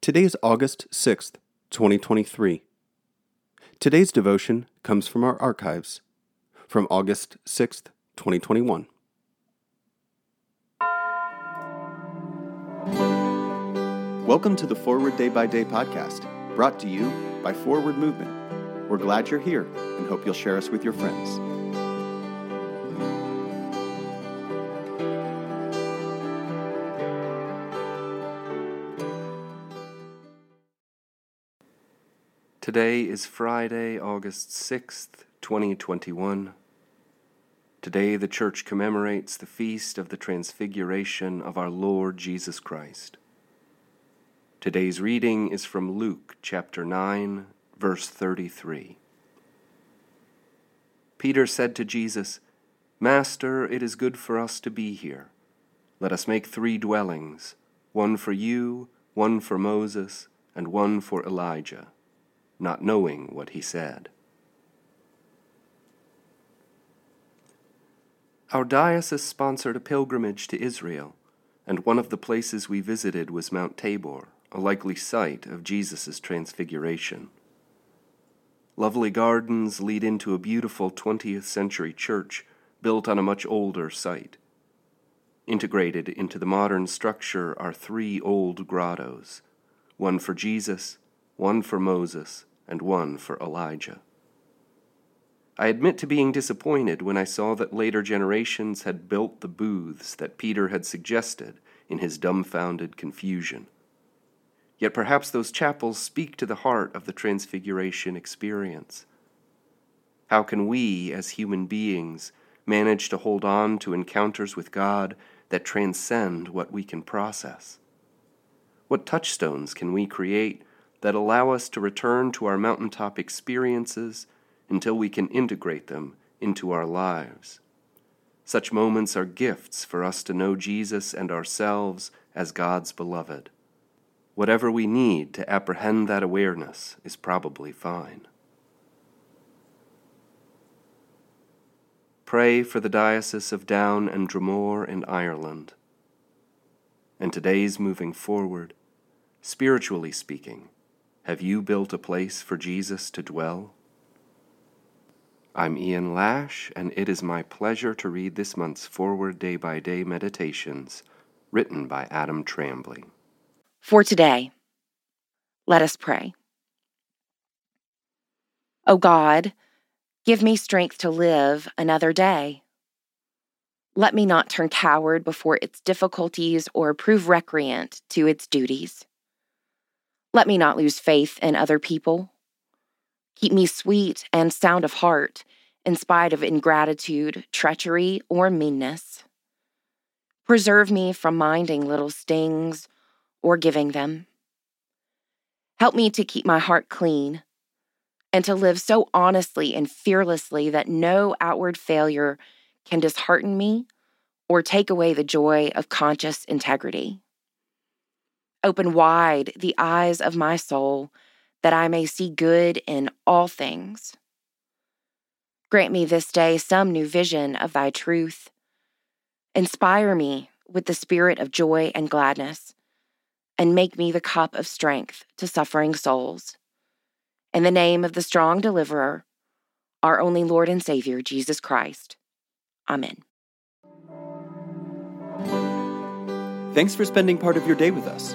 Today is August 6th, 2023. Today's devotion comes from our archives from August 6th, 2021. Welcome to the Forward Day by Day podcast, brought to you by Forward Movement. We're glad you're here and hope you'll share us with your friends. Today is Friday, August 6th, 2021. Today the Church commemorates the feast of the Transfiguration of our Lord Jesus Christ. Today's reading is from Luke chapter 9, verse 33. Peter said to Jesus, Master, it is good for us to be here. Let us make three dwellings one for you, one for Moses, and one for Elijah not knowing what he said. Our diocese sponsored a pilgrimage to Israel, and one of the places we visited was Mount Tabor, a likely site of Jesus' transfiguration. Lovely gardens lead into a beautiful 20th century church built on a much older site. Integrated into the modern structure are three old grottos one for Jesus, one for Moses, and one for Elijah. I admit to being disappointed when I saw that later generations had built the booths that Peter had suggested in his dumbfounded confusion. Yet perhaps those chapels speak to the heart of the Transfiguration experience. How can we, as human beings, manage to hold on to encounters with God that transcend what we can process? What touchstones can we create that allow us to return to our mountaintop experiences until we can integrate them into our lives. Such moments are gifts for us to know Jesus and ourselves as God's beloved. Whatever we need to apprehend that awareness is probably fine. Pray for the Diocese of Down and Dromore in Ireland. And today's moving forward, spiritually speaking, have you built a place for Jesus to dwell? I'm Ian Lash, and it is my pleasure to read this month's Forward Day by Day Meditations, written by Adam Trambley. For today, let us pray. O God, give me strength to live another day. Let me not turn coward before its difficulties or prove recreant to its duties. Let me not lose faith in other people. Keep me sweet and sound of heart in spite of ingratitude, treachery, or meanness. Preserve me from minding little stings or giving them. Help me to keep my heart clean and to live so honestly and fearlessly that no outward failure can dishearten me or take away the joy of conscious integrity. Open wide the eyes of my soul, that I may see good in all things. Grant me this day some new vision of thy truth. Inspire me with the spirit of joy and gladness, and make me the cup of strength to suffering souls. In the name of the strong deliverer, our only Lord and Savior, Jesus Christ. Amen. Thanks for spending part of your day with us.